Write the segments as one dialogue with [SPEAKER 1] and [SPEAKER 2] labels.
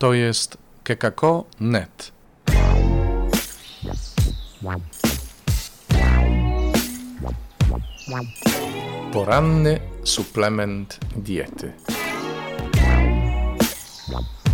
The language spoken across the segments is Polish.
[SPEAKER 1] To jest kekako.net. Poranny suplement diety.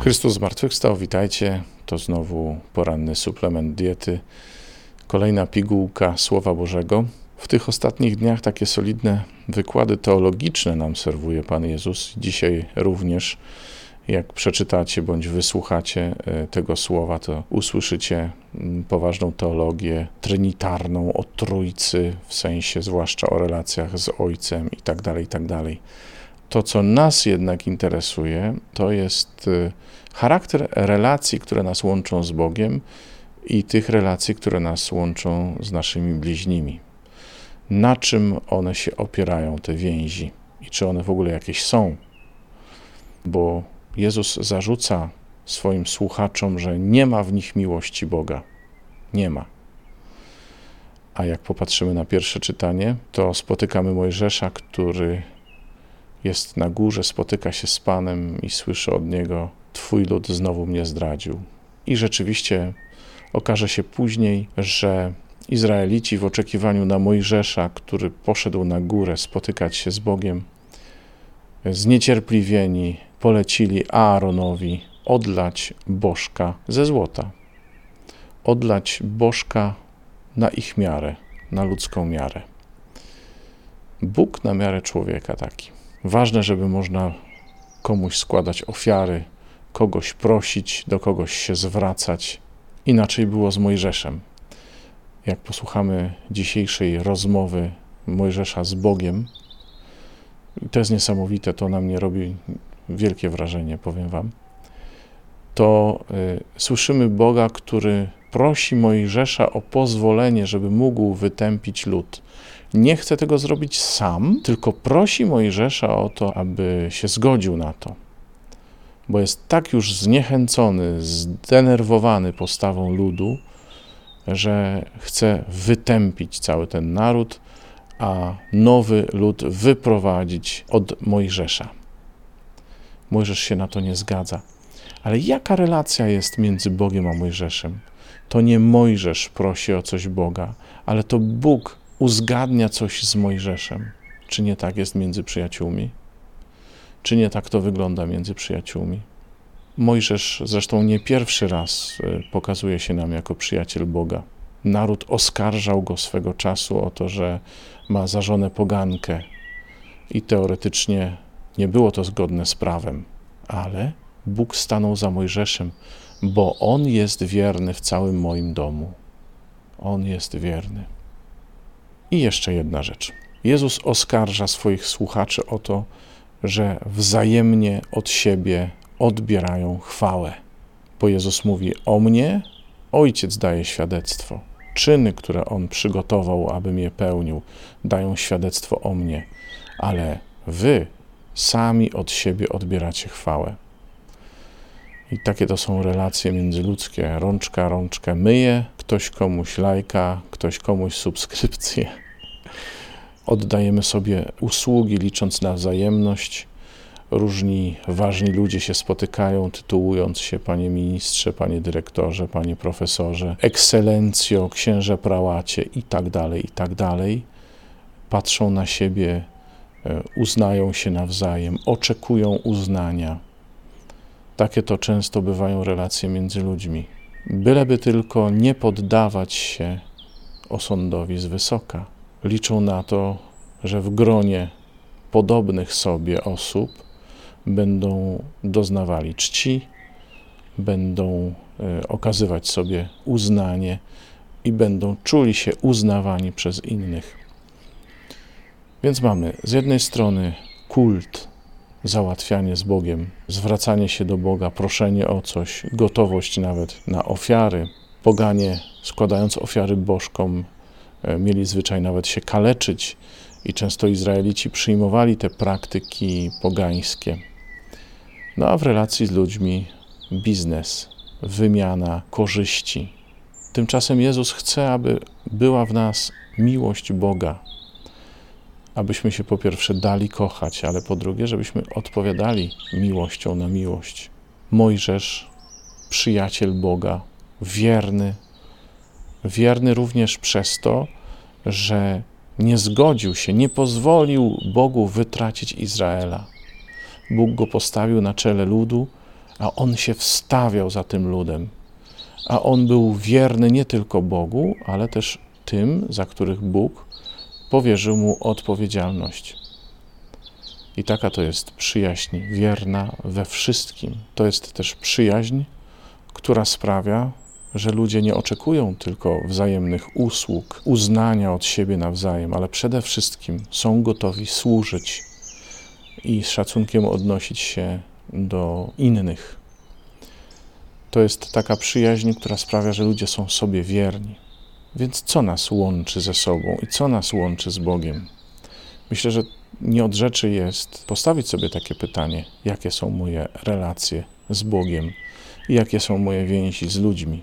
[SPEAKER 1] Chrystus zmartwychwstał, witajcie. To znowu poranny suplement diety. Kolejna pigułka Słowa Bożego. W tych ostatnich dniach takie solidne wykłady teologiczne nam serwuje Pan Jezus. Dzisiaj również jak przeczytacie bądź wysłuchacie e, tego słowa, to usłyszycie mm, poważną teologię trinitarną o Trójcy, w sensie zwłaszcza o relacjach z Ojcem i tak dalej, i tak. To, co nas jednak interesuje, to jest e, charakter relacji, które nas łączą z Bogiem i tych relacji, które nas łączą z naszymi bliźnimi. Na czym one się opierają, te więzi i czy one w ogóle jakieś są? Bo Jezus zarzuca swoim słuchaczom, że nie ma w nich miłości Boga. Nie ma. A jak popatrzymy na pierwsze czytanie, to spotykamy Mojżesza, który jest na górze, spotyka się z Panem i słyszy od niego: Twój lud znowu mnie zdradził. I rzeczywiście okaże się później, że Izraelici w oczekiwaniu na Mojżesza, który poszedł na górę spotykać się z Bogiem, zniecierpliwieni polecili Aaronowi odlać bożka ze złota. Odlać bożka na ich miarę, na ludzką miarę. Bóg na miarę człowieka taki. Ważne, żeby można komuś składać ofiary, kogoś prosić, do kogoś się zwracać. Inaczej było z Mojżeszem. Jak posłuchamy dzisiejszej rozmowy Mojżesza z Bogiem, to jest niesamowite, to na mnie robi wielkie wrażenie, powiem Wam. To y, słyszymy Boga, który prosi Mojżesza o pozwolenie, żeby mógł wytępić lud. Nie chce tego zrobić sam, tylko prosi Mojżesza o to, aby się zgodził na to. Bo jest tak już zniechęcony, zdenerwowany postawą ludu, że chce wytępić cały ten naród, a nowy lud wyprowadzić od Mojżesza. Mojżesz się na to nie zgadza. Ale jaka relacja jest między Bogiem a Mojżeszem? To nie Mojżesz prosi o coś Boga, ale to Bóg uzgadnia coś z Mojżeszem. Czy nie tak jest między przyjaciółmi? Czy nie tak to wygląda między przyjaciółmi? Mojżesz zresztą nie pierwszy raz e, pokazuje się nam jako przyjaciel Boga. Naród oskarżał go swego czasu o to, że ma za żonę pogankę i teoretycznie nie było to zgodne z prawem, ale Bóg stanął za Mojżeszem, bo On jest wierny w całym moim domu. On jest wierny. I jeszcze jedna rzecz. Jezus oskarża swoich słuchaczy o to, że wzajemnie od siebie odbierają chwałę. Bo Jezus mówi o mnie, Ojciec daje świadectwo. Czyny, które On przygotował, abym je pełnił, dają świadectwo o mnie, ale wy sami od siebie odbieracie chwałę. I takie to są relacje międzyludzkie. Rączka rączkę myje, ktoś komuś lajka, ktoś komuś subskrypcję. Oddajemy sobie usługi, licząc na wzajemność. Różni ważni ludzie się spotykają, tytułując się panie ministrze, panie dyrektorze, panie profesorze, ekscelencjo, księże prałacie i tak dalej, i tak dalej. Patrzą na siebie uznają się nawzajem, oczekują uznania. Takie to często bywają relacje między ludźmi. Byleby tylko nie poddawać się osądowi z wysoka. Liczą na to, że w gronie podobnych sobie osób będą doznawali czci, będą e, okazywać sobie uznanie i będą czuli się uznawani przez innych. Więc mamy z jednej strony kult, załatwianie z Bogiem, zwracanie się do Boga, proszenie o coś, gotowość nawet na ofiary. Poganie, składając ofiary bożkom, e, mieli zwyczaj nawet się kaleczyć, i często Izraelici przyjmowali te praktyki pogańskie. No a w relacji z ludźmi biznes, wymiana korzyści. Tymczasem Jezus chce, aby była w nas miłość Boga, abyśmy się po pierwsze dali kochać, ale po drugie, żebyśmy odpowiadali miłością na miłość. Mojżesz, przyjaciel Boga, wierny, wierny również przez to, że nie zgodził się, nie pozwolił Bogu wytracić Izraela. Bóg go postawił na czele ludu, a on się wstawiał za tym ludem. A on był wierny nie tylko Bogu, ale też tym, za których Bóg powierzył mu odpowiedzialność. I taka to jest przyjaźń wierna we wszystkim. To jest też przyjaźń, która sprawia, że ludzie nie oczekują tylko wzajemnych usług, uznania od siebie nawzajem, ale przede wszystkim są gotowi służyć i z szacunkiem odnosić się do innych. To jest taka przyjaźń, która sprawia, że ludzie są sobie wierni. Więc co nas łączy ze sobą i co nas łączy z Bogiem? Myślę, że nie od rzeczy jest postawić sobie takie pytanie: jakie są moje relacje z Bogiem i jakie są moje więzi z ludźmi?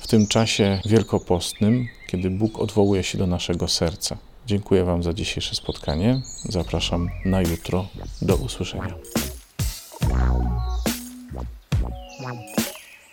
[SPEAKER 1] W tym czasie wielkopostnym, kiedy Bóg odwołuje się do naszego serca. Dziękuję Wam za dzisiejsze spotkanie. Zapraszam na jutro. Do usłyszenia.